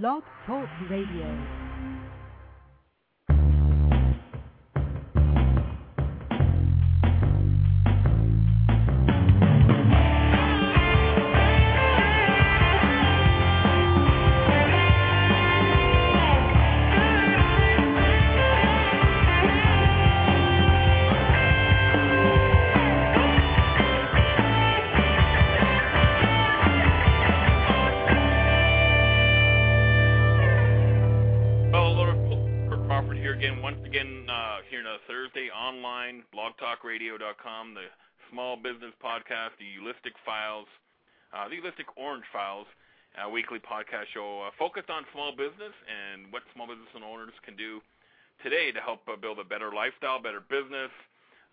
Blog Talk Radio. Podcast, the Ulistic Files, uh, the Ulistic Orange Files, a weekly podcast show uh, focused on small business and what small business owners can do today to help uh, build a better lifestyle, better business,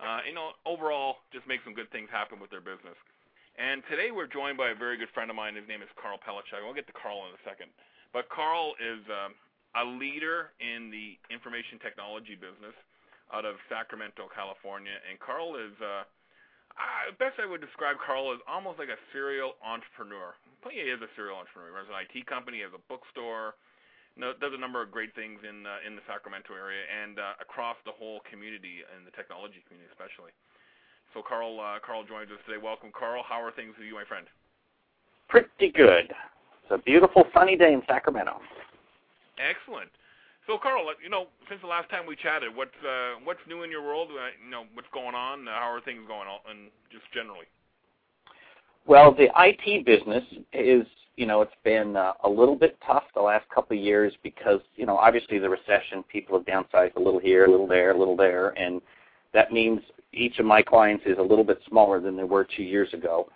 uh, you know, overall just make some good things happen with their business. And today we're joined by a very good friend of mine. His name is Karl Palachuk. We'll get to Karl in a second. But Karl is um, a leader in the information technology business out of Sacramento, California. And Karl is, uh, uh, best I would describe Karl as almost like a serial entrepreneur. Well, he is a serial entrepreneur. He runs an IT company, has a bookstore, no, does a number of great things in uh, in the Sacramento area and uh, across the whole community and the technology community especially. So Karl, uh, Karl joins us today. Welcome, Karl. How are things with you, my friend? Pretty good. It's a beautiful sunny day in Sacramento. Excellent. So, Karl, you know, since the last time we chatted, what's uh, what's new in your world? Uh, you know, what's going on? How are things going on, and just generally? Well, the IT business is, you know, it's been uh, a little bit tough the last couple of years because, you know, obviously the recession, people have downsized a little here, a little there, a little there, and that means each of my clients is a little bit smaller than they were two years ago.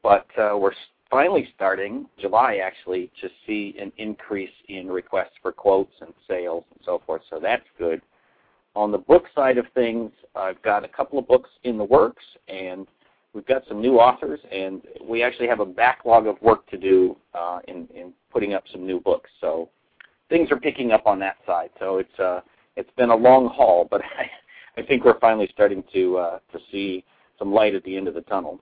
But uh, we're finally starting, July actually, to see an increase in requests for quotes and sales and so forth. So that's good. On the book side of things, I've got a couple of books in the works, and we've got some new authors, and we actually have a backlog of work to do uh, in, in putting up some new books. So things are picking up on that side. So it's uh, it's been a long haul, but I, I think we're finally starting to uh, to see some light at the end of the tunnel.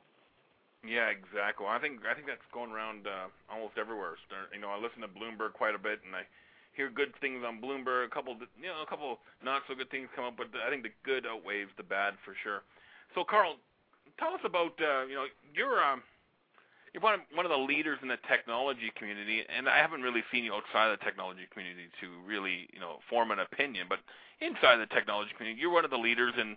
Yeah, exactly. I think I think that's going around uh, almost everywhere. You know, I listen to Bloomberg quite a bit, and I hear good things on Bloomberg. A couple, you know, a couple not so good things come up, but I think the good outweighs the bad for sure. So, Karl, tell us about uh, you know you're um, you're one of, one of the leaders in the technology community, and I haven't really seen you outside of the technology community to really you know form an opinion, but inside the technology community, you're one of the leaders in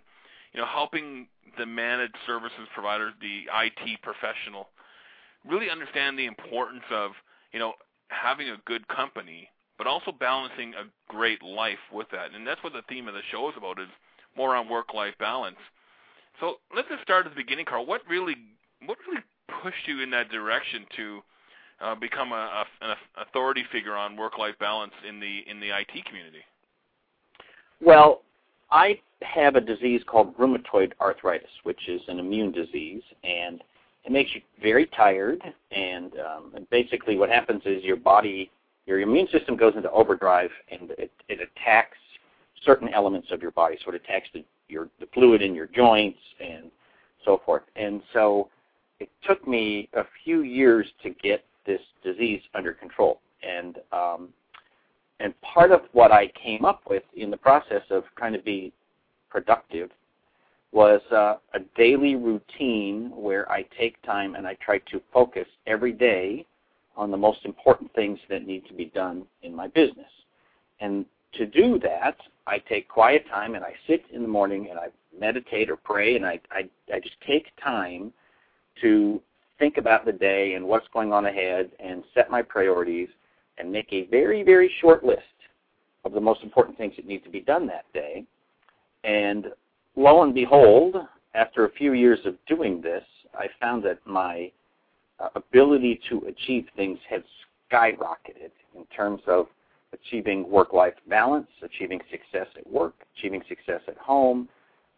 you know helping the managed services providers, the IT professional, really understand the importance of you know having a good company, but also balancing a great life with that. And that's what the theme of the show is about is more on work-life balance. So let's just start at the beginning, Karl. What really what really pushed you in that direction to uh, become a, an authority figure on work-life balance in the in the IT community? Well, I have a disease called rheumatoid arthritis, which is an immune disease, and it makes you very tired. And, um, and basically, what happens is your body, your immune system goes into overdrive, and it, it attacks certain elements of your body. So it attacks the, your the fluid in your joints and so forth. And so it took me a few years to get this disease under control. And um, and part of what I came up with in the process of trying to be productive was uh, a daily routine where I take time and I try to focus every day on the most important things that need to be done in my business. And to do that, I take quiet time and I sit in the morning and I meditate or pray and I, I, I just take time to think about the day and what's going on ahead and set my priorities and make a very, very short list of the most important things that need to be done that day. And lo and behold, after a few years of doing this, I found that my uh, ability to achieve things had skyrocketed in terms of achieving work-life balance, achieving success at work, achieving success at home.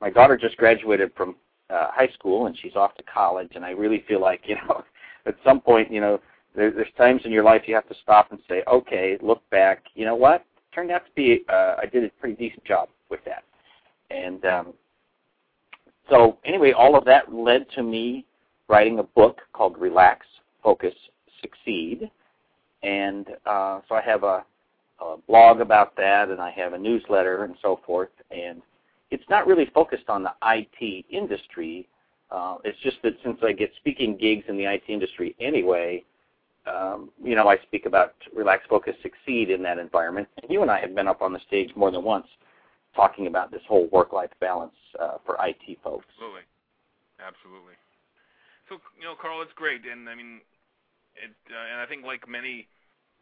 My daughter just graduated from uh, high school and she's off to college, and I really feel like you know, at some point, you know, there, there's times in your life you have to stop and say, okay, look back. You know what? Turned out to be uh, I did a pretty decent job with that, and um, so anyway, all of that led to me writing a book called Relax, Focus, Succeed. and uh, so I have a, a blog about that, and I have a newsletter and so forth. And it's not really focused on the IT industry. Uh, it's just that since I get speaking gigs in the IT industry anyway, um, you know, I speak about relax, focus, succeed in that environment. And you and I have been up on the stage more than once talking about this whole work-life balance uh, for IT folks. Absolutely, absolutely. So you know, Karl, it's great, and I mean, it, uh, and I think like many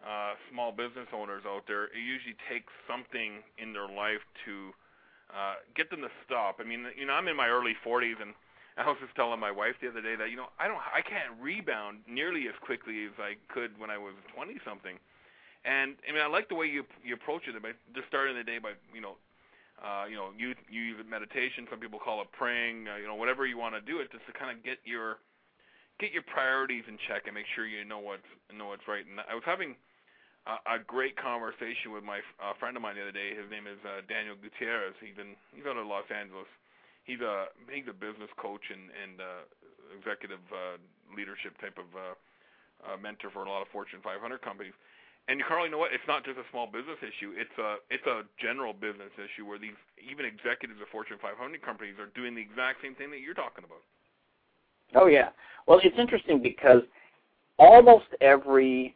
uh, small business owners out there, it usually takes something in their life to uh, get them to stop. I mean, you know, I'm in my early 40s, and I was just telling my wife the other day that you know I don't, I can't rebound nearly as quickly as I could when I was 20 something. And I mean, I like the way you you approach it by just starting the day by you know, uh, you know, you you use meditation. Some people call it praying. Uh, you know, whatever you want to do it, just to kind of get your get your priorities in check and make sure you know what's know what's right. And I was having a, a great conversation with my uh, friend of mine the other day. His name is uh, Daniel Gutierrez. He's in he's out of Los Angeles. He's a he's a business coach and and uh, executive uh, leadership type of uh, uh, mentor for a lot of Fortune 500 companies. And Karl, you know what? It's not just a small business issue. It's a it's a general business issue where these even executives of Fortune 500 companies are doing the exact same thing that you're talking about. Oh yeah. Well, it's interesting because almost every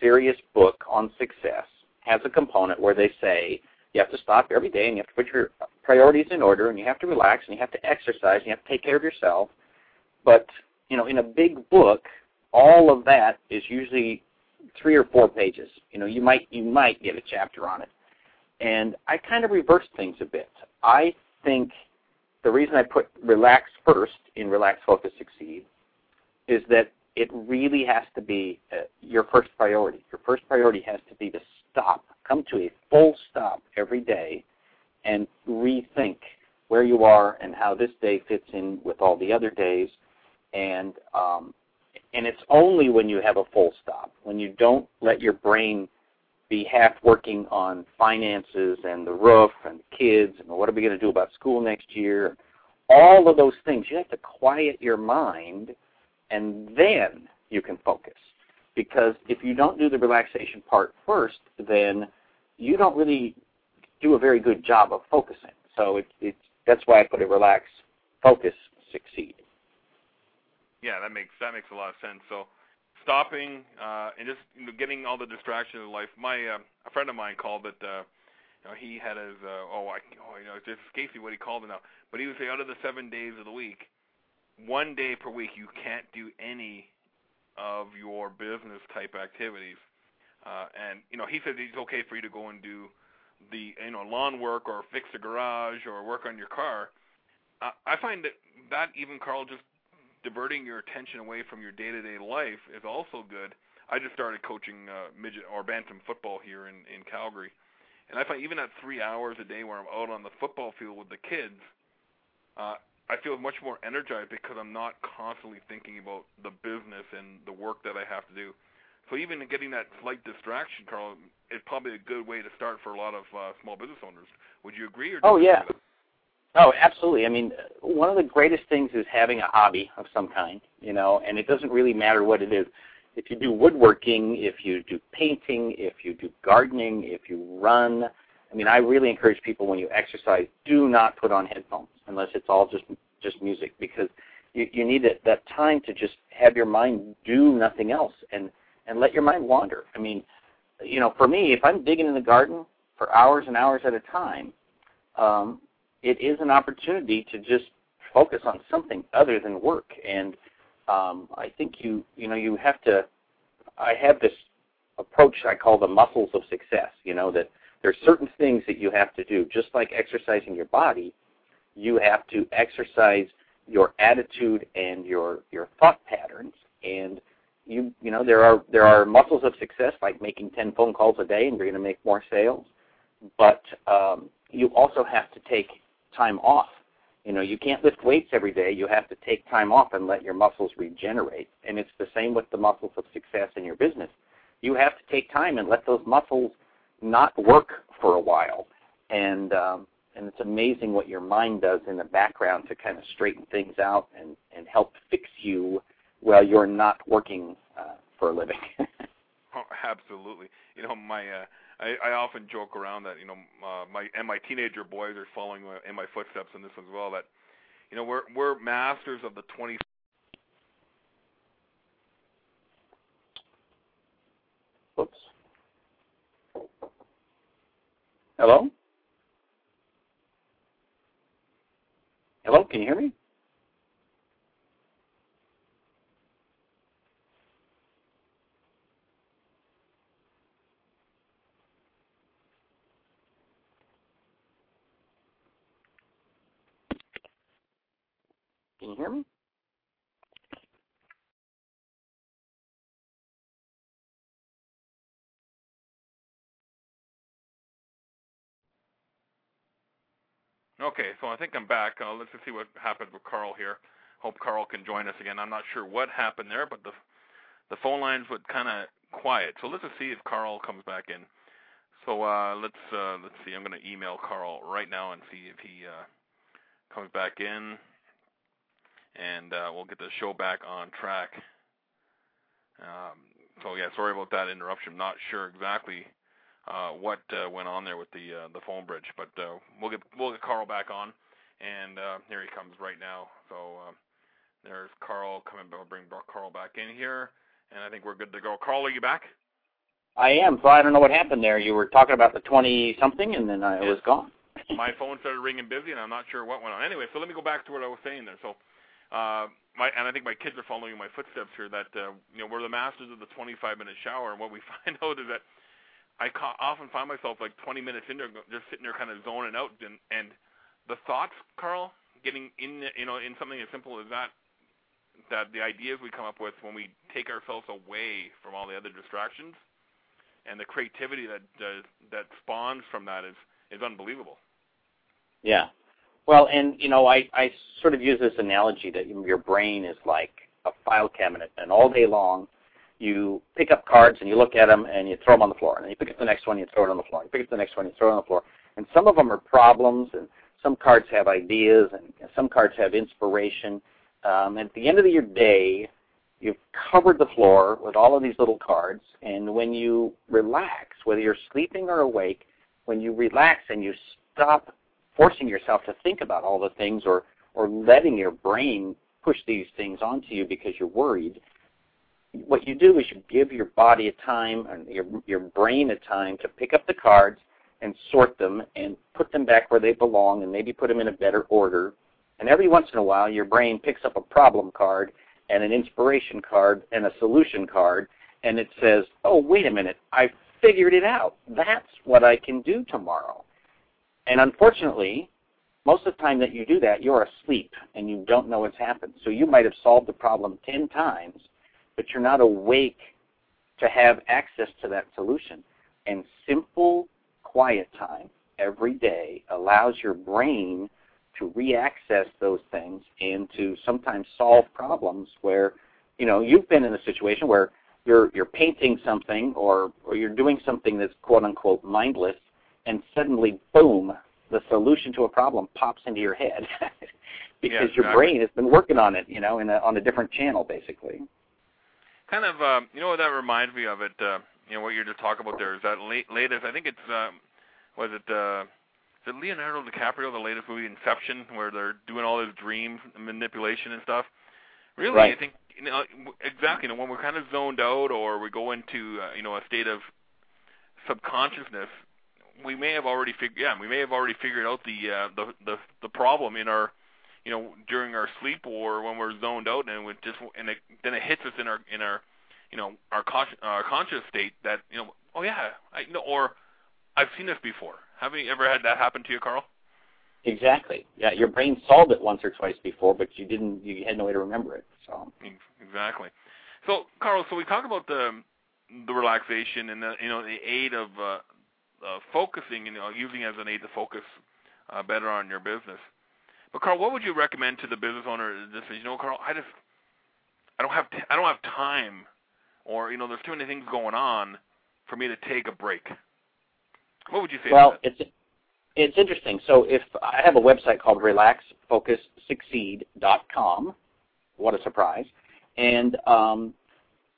serious book on success has a component where they say you have to stop every day and you have to put your priorities in order and you have to relax and you have to exercise and you have to take care of yourself. But, you know, in a big book, all of that is usually three or four pages. You know, you might you might get a chapter on it. And I kind of reversed things a bit. I think the reason I put relax first in relax, focus, succeed is that it really has to be uh, your first priority. Your first priority has to be to stop, come to a full stop every day, and rethink where you are and how this day fits in with all the other days. And um, and it's only when you have a full stop, when you don't let your brain be half working on finances and the roof and the kids and what are we going to do about school next year, all of those things. You have to quiet your mind and then you can focus. Because if you don't do the relaxation part first, then you don't really do a very good job of focusing. So it, it's that's why I put a relax, focus, succeed. Yeah, that makes that makes a lot of sense. So stopping uh, and just you know, getting all the distractions of life. My uh, a friend of mine called it. Uh, you know, he had his uh, oh I oh you know it just me what he called it now. But he would say out of the seven days of the week, one day per week you can't do any of your business type activities. Uh, and you know, he says it's okay for you to go and do the you know lawn work or fix the garage or work on your car. Uh, I find that that even Karl just diverting your attention away from your day-to-day life is also good. I just started coaching uh, midget or bantam football here in in Calgary, and I find even at three hours a day where I'm out on the football field with the kids, uh, I feel much more energized because I'm not constantly thinking about the business and the work that I have to do. So even getting that slight distraction, Karl, is probably a good way to start for a lot of uh, small business owners. Would you agree? Or oh yeah. Oh, absolutely. I mean, one of the greatest things is having a hobby of some kind, you know, and it doesn't really matter what it is. If you do woodworking, if you do painting, if you do gardening, if you run, I mean, I really encourage people when you exercise, do not put on headphones unless it's all just just music because you, you need that, that time to just have your mind do nothing else and and let your mind wander. I mean, you know, for me, if I'm digging in the garden for hours and hours at a time, um, it is an opportunity to just focus on something other than work. And um, I think you you know you have to. I have this approach I call the muscles of success. You know that there's certain things that you have to do, just like exercising your body. You have to exercise your attitude and your your thought patterns, and you you know there are there are muscles of success like making 10 phone calls a day and you're going to make more sales, but um, you also have to take time off. You know, you can't lift weights every day. You have to take time off and let your muscles regenerate. And it's the same with the muscles of success in your business. You have to take time and let those muscles not work for a while. And um, and it's amazing what your mind does in the background to kind of straighten things out and and help fix you while you're not working uh, for a living. Oh, absolutely. You know, my uh, I, I often joke around that you know uh, my and my teenager boys are following in my footsteps in this as well. That you know we're we're masters of the 20 Oops. Hello? Hello, can you hear me? Can you hear me? Okay, so I think I'm back. Uh, let's just see what happened with Karl here. Hope Karl can join us again. I'm not sure what happened there, but the the phone lines went kind of quiet. So let's just see if Karl comes back in. So uh, let's uh, let's see. I'm going to email Karl right now and see if he uh, comes back in, and uh, we'll get the show back on track. Um, so yeah, sorry about that interruption. Not sure exactly uh, what uh, went on there with the uh, the phone bridge. But uh, we'll get we'll get Karl back on, and uh, here he comes right now. So uh, there's Karl coming. We'll bring Karl back in here, and I think we're good to go. Karl, are you back? I am. So I don't know what happened there. You were talking about the twenty something, and then I was gone. my phone started ringing busy, and I'm not sure what went on. Anyway, so let me go back to what I was saying there. So. Uh, my and I think my kids are following my footsteps here. That uh, you know we're the masters of the 25 minute shower, and what we find out is that I ca- often find myself like 20 minutes in there, just sitting there, kind of zoning out, and and the thoughts, Karl, getting in, you know, in something as simple as that, that the ideas we come up with when we take ourselves away from all the other distractions, and the creativity that does, that spawns from that is is unbelievable. Yeah, well, and you know, I I sort of use this analogy that your brain is like a file cabinet, and all day long you pick up cards and you look at them and you throw them on the floor. And then you pick up the next one, you throw it on the floor. You pick up the next one, you throw it on the floor. And some of them are problems, and some cards have ideas, and some cards have inspiration. Um, and at the end of your day, you've covered the floor with all of these little cards. And when you relax, whether you're sleeping or awake, when you relax and you stop forcing yourself to think about all the things or, or letting your brain push these things onto you because you're worried, what you do is you give your body a time and your your brain a time to pick up the cards and sort them and put them back where they belong and maybe put them in a better order. And every once in a while, your brain picks up a problem card and an inspiration card and a solution card, and it says, "Oh, wait a minute, I figured it out. That's what I can do tomorrow." And unfortunately, most of the time that you do that, you're asleep and you don't know what's happened. So you might have solved the problem 10 times but you're not awake to have access to that solution. And simple quiet time every day allows your brain to reaccess those things and to sometimes solve problems where, you know, you've been in a situation where you're you're painting something or, or you're doing something that's quote unquote mindless and suddenly boom, the solution to a problem pops into your head because yeah, your brain has been working on it, you know, in a, on a different channel basically kind of um, you know what that reminds me of it uh, you know what you're just talking about there is that late, latest I think it's um, was it uh, is it Leonardo DiCaprio the latest movie Inception where they're doing all this dream manipulation and stuff really right. I think you know exactly you know when we're kind of zoned out or we go into uh, you know a state of subconsciousness we may have already figured yeah we may have already figured out the uh, the the the problem in our you know during our sleep or when we're zoned out and it just and it, then it hits us in our in our you know our conscious our conscious state that you know oh yeah I you know or I've seen this before. Have you ever had that happen to you, Karl? Exactly. Yeah, your brain solved it once or twice before, but you didn't. You had no way to remember it. So exactly. So, Karl, so we talk about the the relaxation and the you know the aid of uh, uh, focusing, you know, using as an aid to focus uh, better on your business. But Karl, what would you recommend to the business owner says, you know, Karl, I just I don't have t- I don't have time, or you know, there's too many things going on for me to take a break. What would you say? Well, it's it's interesting. So if I have a website called RelaxFocusSucceed.com, what a surprise! And um,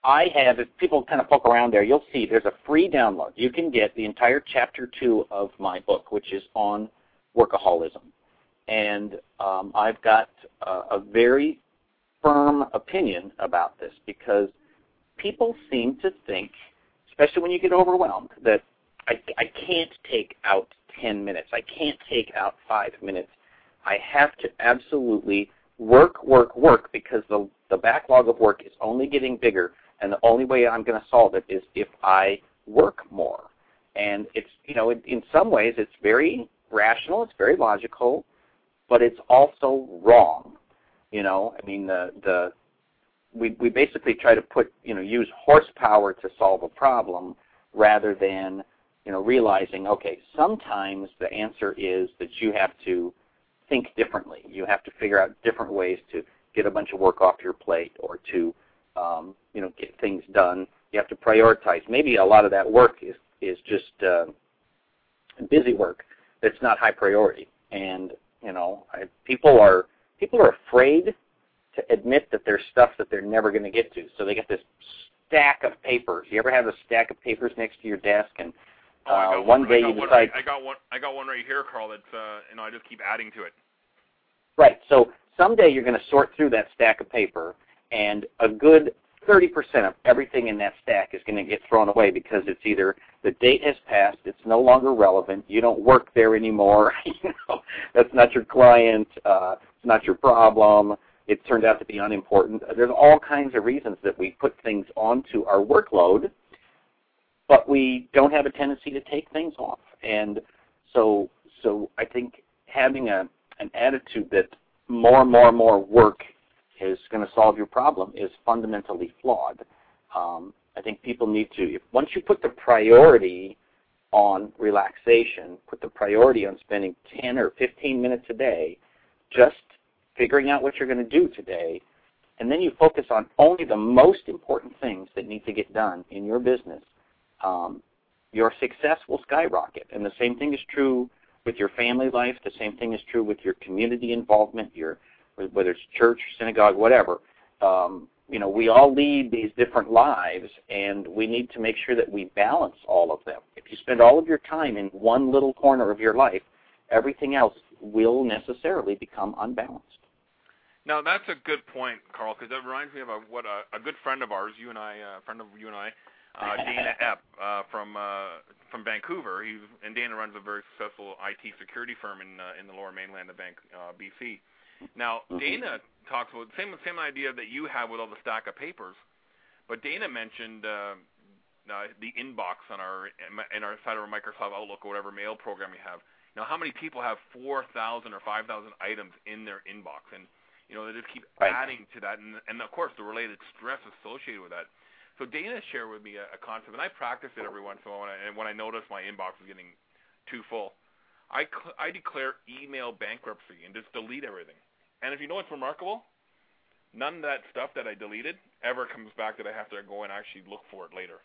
I have, if people kind of poke around there, you'll see there's a free download. You can get the entire chapter two of my book, which is on workaholism. And um, I've got a very firm opinion about this because people seem to think, especially when you get overwhelmed, that I, I can't take out 10 minutes. I can't take out five minutes. I have to absolutely work, work, work because the, the backlog of work is only getting bigger and the only way I'm going to solve it is if I work more. And it's, you know, in, in some ways it's very rational, it's very logical, but it's also wrong. You know, I mean, the, the, we, we basically try to put, you know, use horsepower to solve a problem rather than, you know, realizing, okay, sometimes the answer is that you have to think differently. You have to figure out different ways to get a bunch of work off your plate or to um, you know get things done. You have to prioritize. Maybe a lot of that work is is just uh, busy work that's not high priority. And you know, I, people are people are afraid to admit that there's stuff that they're never going to get to. So they get this stack of papers. You ever have a stack of papers next to your desk and uh, oh, one, one day you one, decide. I got one. I got one right here, Karl. That's uh, you know I just keep adding to it. Right. So someday you're going to sort through that stack of paper, and a good 30% of everything in that stack is going to get thrown away because it's either the date has passed, it's no longer relevant, you don't work there anymore, you know, that's not your client, uh, it's not your problem, it turned out to be unimportant. There's all kinds of reasons that we put things onto our workload, but we don't have a tendency to take things off. And so, so I think having a an attitude that more more more work is going to solve your problem is fundamentally flawed. Um, I think people need to, if, once you put the priority on relaxation, put the priority on spending 10 or 15 minutes a day just figuring out what you're going to do today, and then you focus on only the most important things that need to get done in your business, um, your success will skyrocket. And the same thing is true with your family life. The same thing is true with your community involvement, your whether it's church, synagogue, whatever. Um, you know, we all lead these different lives, and we need to make sure that we balance all of them. If you spend all of your time in one little corner of your life, everything else will necessarily become unbalanced. Now that's a good point, Karl, because that reminds me of a, what a, a good friend of ours, you and I, a uh, friend of you and I, uh, Dana Epp uh, from uh, from Vancouver. He and Dana runs a very successful IT security firm in uh, in the Lower Mainland of Bank, uh, BC. Now mm-hmm. Dana talks about same same idea that you have with all the stack of papers, but Dana mentioned uh, uh, the inbox on our in our side of our Microsoft Outlook or whatever mail program we have. Now, how many people have 4,000 or 5,000 items in their inbox? And you know, they just keep right. adding to that, and and of course the related stress associated with that. So Dana shared with me a, a concept, and I practice it every once in a while. When I, and when I notice my inbox is getting too full, I cl- I declare email bankruptcy and just delete everything. And if you know what's remarkable, none of that stuff that I deleted ever comes back that I have to go and actually look for it later.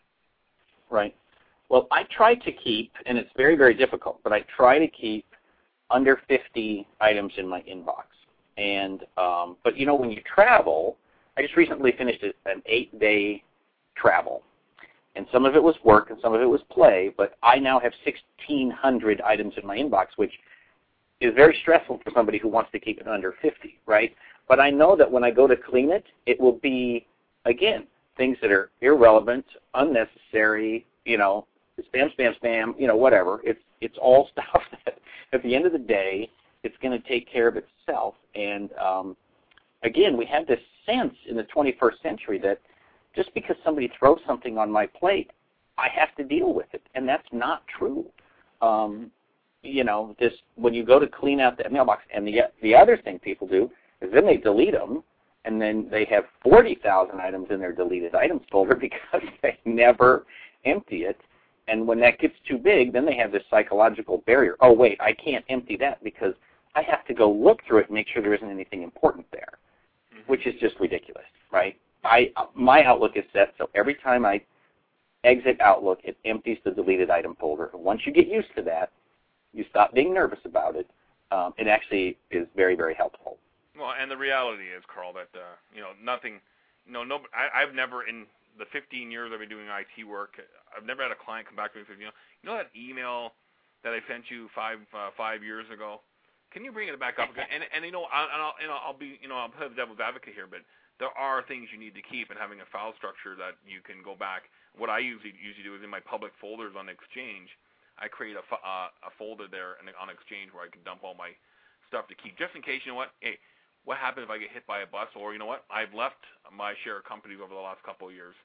Right. Well, I try to keep, and it's very, very difficult, but I try to keep under 50 items in my inbox. And um, but you know, when you travel, I just recently finished an eight-day travel. And some of it was work and some of it was play, but I now have 1,600 items in my inbox, which is very stressful for somebody who wants to keep it under 50, right? But I know that when I go to clean it, it will be, again, things that are irrelevant, unnecessary, you know, spam, spam, spam, you know, whatever. It's it's all stuff that at the end of the day, it's going to take care of itself. And um, again, we have this sense in the 21st century that just because somebody throws something on my plate, I have to deal with it, and that's not true. Um, you know, this when you go to clean out that mailbox, and the the other thing people do is then they delete them, and then they have forty thousand items in their deleted items folder because they never empty it. And when that gets too big, then they have this psychological barrier. Oh wait, I can't empty that because I have to go look through it and make sure there isn't anything important there, mm-hmm. which is just ridiculous, right? I my Outlook is set so every time I exit Outlook, it empties the deleted item folder. And once you get used to that, you stop being nervous about it. Um, it actually is very very helpful. Well, and the reality is, Karl, that uh, you know nothing. No, no. I, I've never in the 15 years I've been doing IT work, I've never had a client come back to me and say, you know, you know that email that I sent you five uh, five years ago. Can you bring it back up again? And and you know, I, and I'll, and I'll be, you know, I'll play the devil's advocate here, but there are things you need to keep, and having a file structure that you can go back. What I usually usually do is in my public folders on Exchange, I create a uh, a folder there and on Exchange where I can dump all my stuff to keep, just in case. You know what? Hey, what happens if I get hit by a bus? Or you know what? I've left my share of companies over the last couple of years.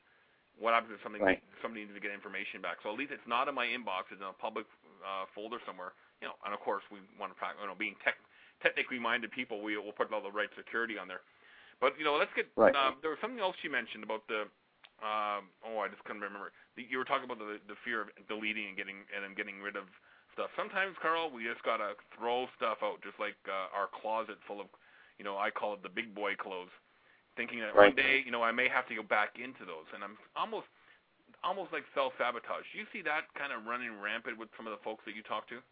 What happens if something right. somebody needs to get information back? So at least it's not in my inbox; it's in a public uh, folder somewhere. You know, and of course we want to, you know, being tech, technically minded people, we will put all the right security on there. But you know, let's get. Right. Um, there was something else you mentioned about the. Um, oh, I just couldn't remember. The, you were talking about the the fear of deleting and getting and then getting rid of stuff. Sometimes, Karl, we just gotta throw stuff out, just like uh, our closet full of, you know, I call it the big boy clothes, thinking that right. one day, you know, I may have to go back into those, and I'm almost almost like self sabotage. Do you see that kind of running rampant with some of the folks that you talk to?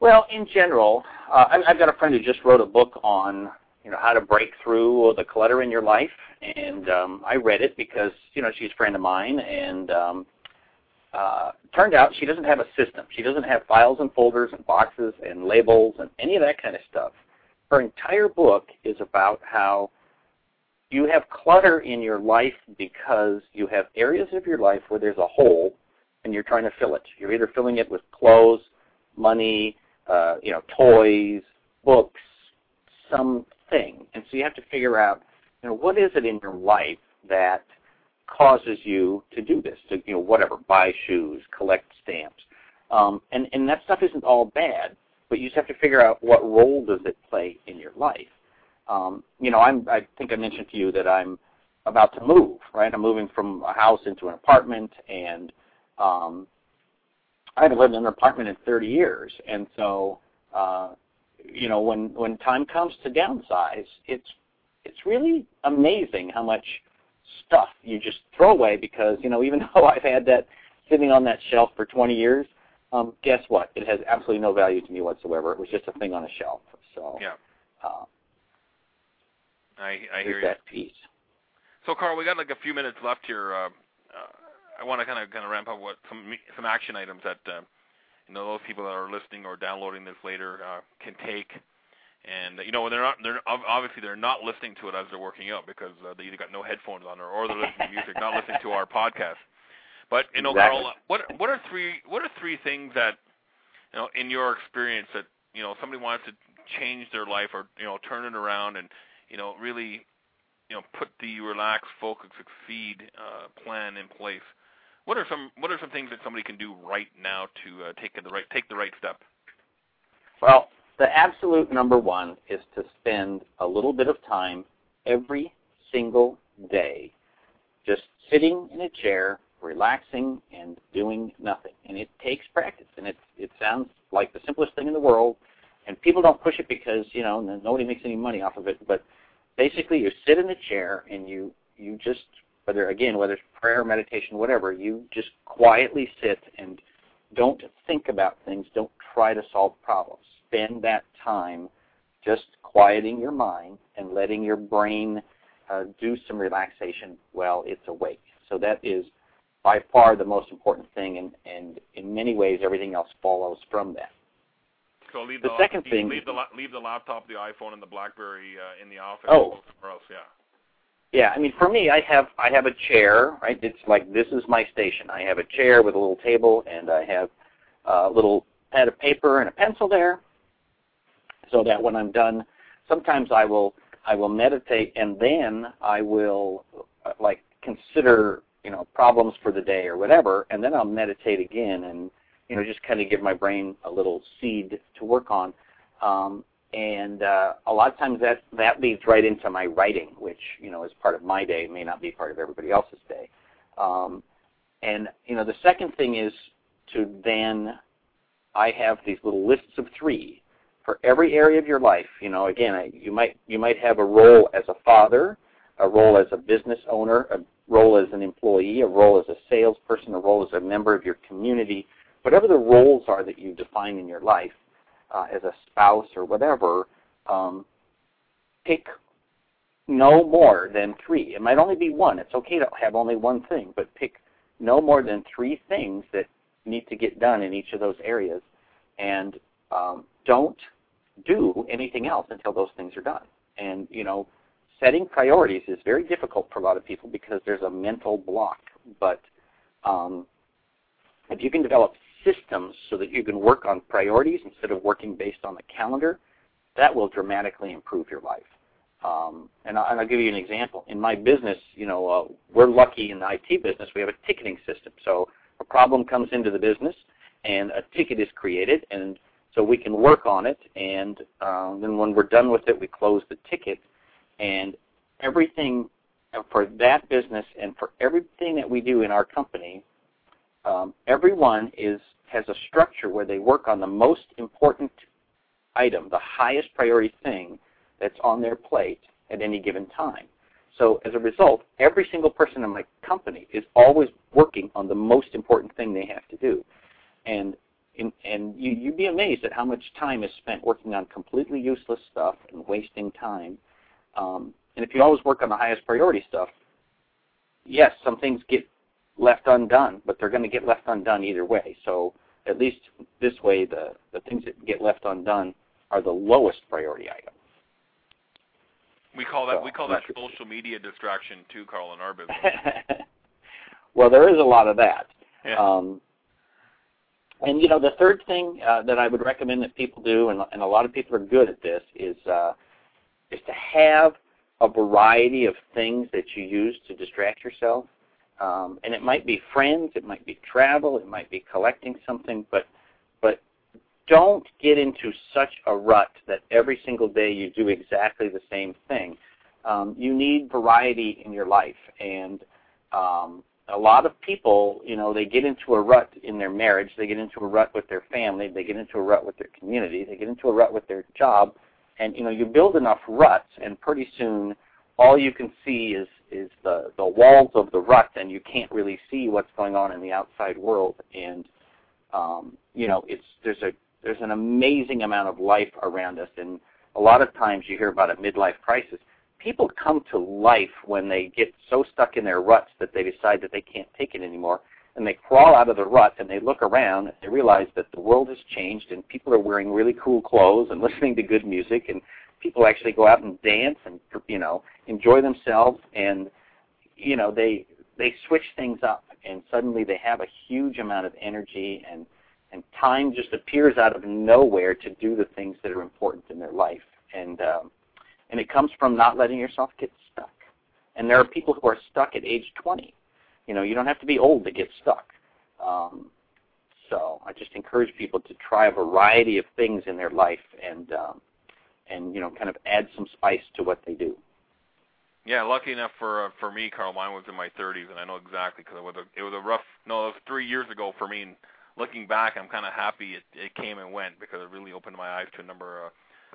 Well, in general, uh, I've got a friend who just wrote a book on you know how to break through the clutter in your life, and um, I read it because you know she's a friend of mine, and um, uh, turned out she doesn't have a system. She doesn't have files and folders and boxes and labels and any of that kind of stuff. Her entire book is about how you have clutter in your life because you have areas of your life where there's a hole and you're trying to fill it. You're either filling it with clothes, money, uh, you know, toys, books, something. And so you have to figure out, you know, what is it in your life that causes you to do this, to, you know, whatever, buy shoes, collect stamps. Um, and, and that stuff isn't all bad, but you just have to figure out what role does it play in your life um, you know, I'm, I think I mentioned to you that I'm about to move, right? I'm moving from a house into an apartment, and um, I haven't lived in an apartment in 30 years, and so, uh, you know, when when time comes to downsize, it's it's really amazing how much stuff you just throw away because you know even though I've had that sitting on that shelf for 20 years, um, guess what? It has absolutely no value to me whatsoever. It was just a thing on a shelf. So yeah. Uh, I I hear you. that piece. So, Karl, we got like a few minutes left here. Uh, uh, I want to kind of kind of ramp up what some some action items that uh, you know those people that are listening or downloading this later uh, can take. And you know they're not they're obviously they're not listening to it as they're working out because uh, they either got no headphones on or, or they're listening to music, not listening to our podcast. But you know, exactly. Karl, what what are three what are three things that you know in your experience that you know somebody wants to change their life or you know turn it around and you know, really, you know, put the relax, focus, succeed uh, plan in place. What are some What are some things that somebody can do right now to uh, take the right take the right step? Well, the absolute number one is to spend a little bit of time every single day just sitting in a chair, relaxing and doing nothing. And it takes practice. And it it sounds like the simplest thing in the world, and people don't push it because you know nobody makes any money off of it. But basically, you sit in a chair and you you just whether again whether it's prayer, meditation, whatever, you just quietly sit and don't think about things. Don't try to solve problems. Spend that time just quieting your mind and letting your brain uh, do some relaxation while it's awake. So that is by far the most important thing, and, and in many ways, everything else follows from that. So leave the, the second leave, thing. Leave the leave the laptop, the iPhone, and the BlackBerry uh, in the office. Oh. Or else, yeah. Yeah, I mean, for me, I have I have a chair, right? It's like this is my station. I have a chair with a little table, and I have a little pad of paper and a pencil there, so that when I'm done, sometimes I will I will meditate, and then I will like consider you know problems for the day or whatever, and then I'll meditate again and you know, just kind of give my brain a little seed to work on. Um, and uh, a lot of times that that leads right into my writing, which you know is part of my day, may not be part of everybody else's day. Um, and you know, the second thing is to then I have these little lists of three for every area of your life. You know, again, I, you might you might have a role as a father, a role as a business owner, a role as an employee, a role as a salesperson, a role as a member of your community whatever the roles are that you define in your life uh, as a spouse or whatever, um, pick no more than three. It might only be one. It's okay to have only one thing, but pick no more than three things that need to get done in each of those areas, and um, don't do anything else until those things are done. And you know, setting priorities is very difficult for a lot of people because there's a mental block. But um, if you can develop systems so that you can work on priorities instead of working based on the calendar, that will dramatically improve your life. Um, and, I'll, and, I'll, give you an example. In my business, you know, uh, we're lucky in the IT business. We have a ticketing system. So a problem comes into the business, and a ticket is created, and so we can work on it. And um, then when we're done with it, we close the ticket, and everything for that business and for everything that we do in our company, um, everyone is has a structure where they work on the most important item, the highest priority thing that's on their plate at any given time. So as a result, every single person in my company is always working on the most important thing they have to do. And in, and you, you'd be amazed at how much time is spent working on completely useless stuff and wasting time. Um, and if you always work on the highest priority stuff, yes, some things get left undone, but they're going to get left undone either way. So at least this way, the, the things that get left undone are the lowest priority items. We call that so, we call that social media distraction too, Karl, in our business. well, there is a lot of that. Yeah. Um, and you know, the third thing uh, that I would recommend that people do, and, and a lot of people are good at this, is uh, is to have a variety of things that you use to distract yourself. Um, and it might be friends, it might be travel, it might be collecting something, but but don't get into such a rut that every single day you do exactly the same thing. Um, you need variety in your life, and um, a lot of people, you know, they get into a rut in their marriage, they get into a rut with their family, they get into a rut with their community, they get into a rut with their job, and you know, you build enough ruts, and pretty soon all you can see is is the the walls of the rut, and you can't really see what's going on in the outside world. And um, you know, it's there's a there's an amazing amount of life around us, and a lot of times you hear about a midlife crisis. People come to life when they get so stuck in their ruts that they decide that they can't take it anymore, and they crawl out of the rut and they look around and they realize that the world has changed and people are wearing really cool clothes and listening to good music and people actually go out and dance and you know enjoy themselves and you know they they switch things up and suddenly they have a huge amount of energy and and time just appears out of nowhere to do the things that are important in their life. And um, and it comes from not letting yourself get stuck. And there are people who are stuck at age 20 you know, you don't have to be old to get stuck. Um, so I just encourage people to try a variety of things in their life and um, and you know kind of add some spice to what they do. Yeah, lucky enough for uh, for me, Karl, mine was in my 30s, and I know exactly because it was a it was a rough. No, it was three years ago for me. And looking back, I'm kind of happy it, it came and went because it really opened my eyes to a number of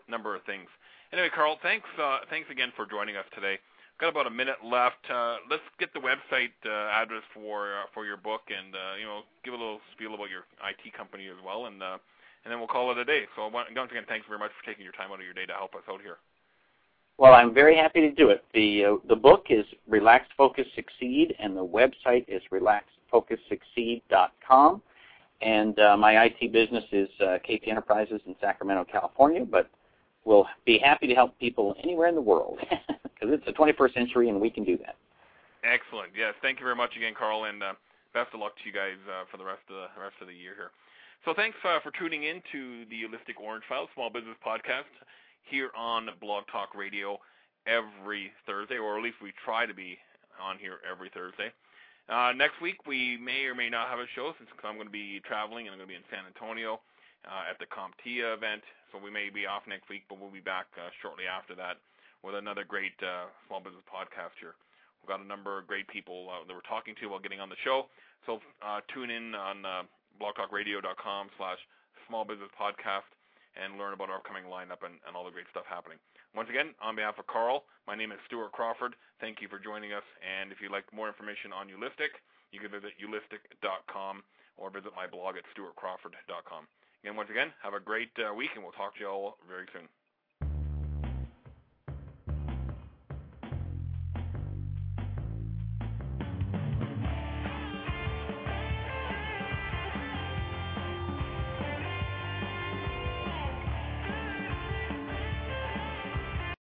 number of things. Anyway, Karl, thanks uh, thanks again for joining us today. Got about a minute left. Uh, let's get the website uh, address for uh, for your book, and uh, you know, give a little spiel about your IT company as well, and uh, and then we'll call it a day. So once again, thanks very much for taking your time out of your day to help us out here. Well, I'm very happy to do it. the uh, The book is Relax, Focus, Succeed, and the website is relaxfocussucceed.com. And uh, my IT business is uh, KP Enterprises in Sacramento, California, but we'll be happy to help people anywhere in the world. because it's the 21st century and we can do that. Excellent. Yes. Thank you very much again, Karl, and uh, best of luck to you guys uh, for the rest of the rest of the year here. So thanks uh, for tuning in to the Ulistic Orange File Small Business Podcast here on Blog Talk Radio every Thursday, or at least we try to be on here every Thursday. Uh, next week we may or may not have a show since I'm going to be traveling and I'm going to be in San Antonio uh, at the CompTIA event, so we may be off next week, but we'll be back uh, shortly after that with another great uh, small business podcast here. We've got a number of great people uh, that we're talking to while getting on the show. So tune in on blogtalkradio.com slash small business podcast and learn about our upcoming lineup and, and all the great stuff happening. Once again, on behalf of Karl, my name is Stuart Crawford. Thank you for joining us. And if you'd like more information on Ulistic, you can visit ulistic.com or visit my blog at stuartcrawford.com. Again, once again, have a great uh, week, and we'll talk to you all very soon.